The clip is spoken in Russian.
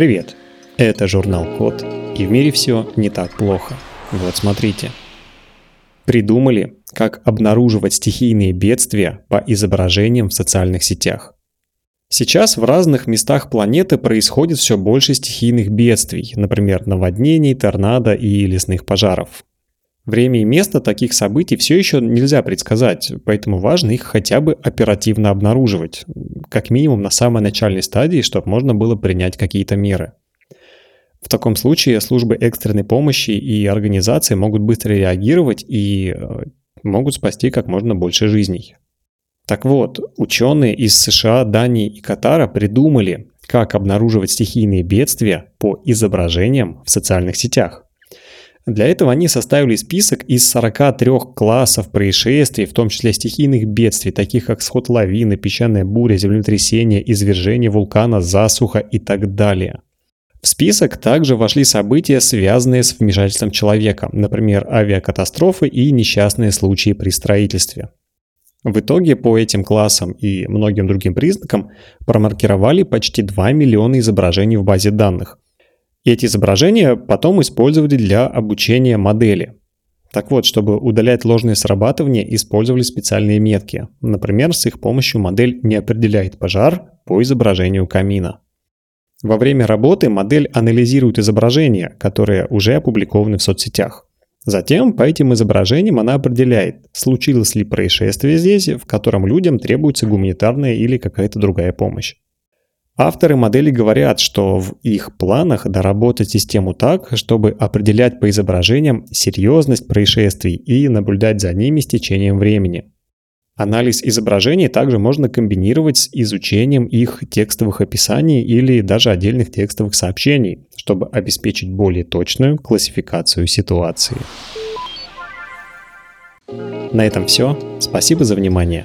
Привет! Это журнал Код, и в мире все не так плохо. Вот смотрите. Придумали, как обнаруживать стихийные бедствия по изображениям в социальных сетях. Сейчас в разных местах планеты происходит все больше стихийных бедствий, например, наводнений, торнадо и лесных пожаров. Время и место таких событий все еще нельзя предсказать, поэтому важно их хотя бы оперативно обнаруживать, как минимум на самой начальной стадии, чтобы можно было принять какие-то меры. В таком случае службы экстренной помощи и организации могут быстро реагировать и э, могут спасти как можно больше жизней. Так вот, ученые из США, Дании и Катара придумали, как обнаруживать стихийные бедствия по изображениям в социальных сетях. Для этого они составили список из 43 классов происшествий, в том числе стихийных бедствий, таких как сход лавины, песчаная буря, землетрясение, извержение вулкана, засуха и так далее. В список также вошли события, связанные с вмешательством человека, например, авиакатастрофы и несчастные случаи при строительстве. В итоге по этим классам и многим другим признакам промаркировали почти 2 миллиона изображений в базе данных. И эти изображения потом использовали для обучения модели. Так вот, чтобы удалять ложные срабатывания, использовали специальные метки. Например, с их помощью модель не определяет пожар по изображению камина. Во время работы модель анализирует изображения, которые уже опубликованы в соцсетях. Затем по этим изображениям она определяет, случилось ли происшествие здесь, в котором людям требуется гуманитарная или какая-то другая помощь. Авторы модели говорят, что в их планах доработать систему так, чтобы определять по изображениям серьезность происшествий и наблюдать за ними с течением времени. Анализ изображений также можно комбинировать с изучением их текстовых описаний или даже отдельных текстовых сообщений, чтобы обеспечить более точную классификацию ситуации. На этом все. Спасибо за внимание.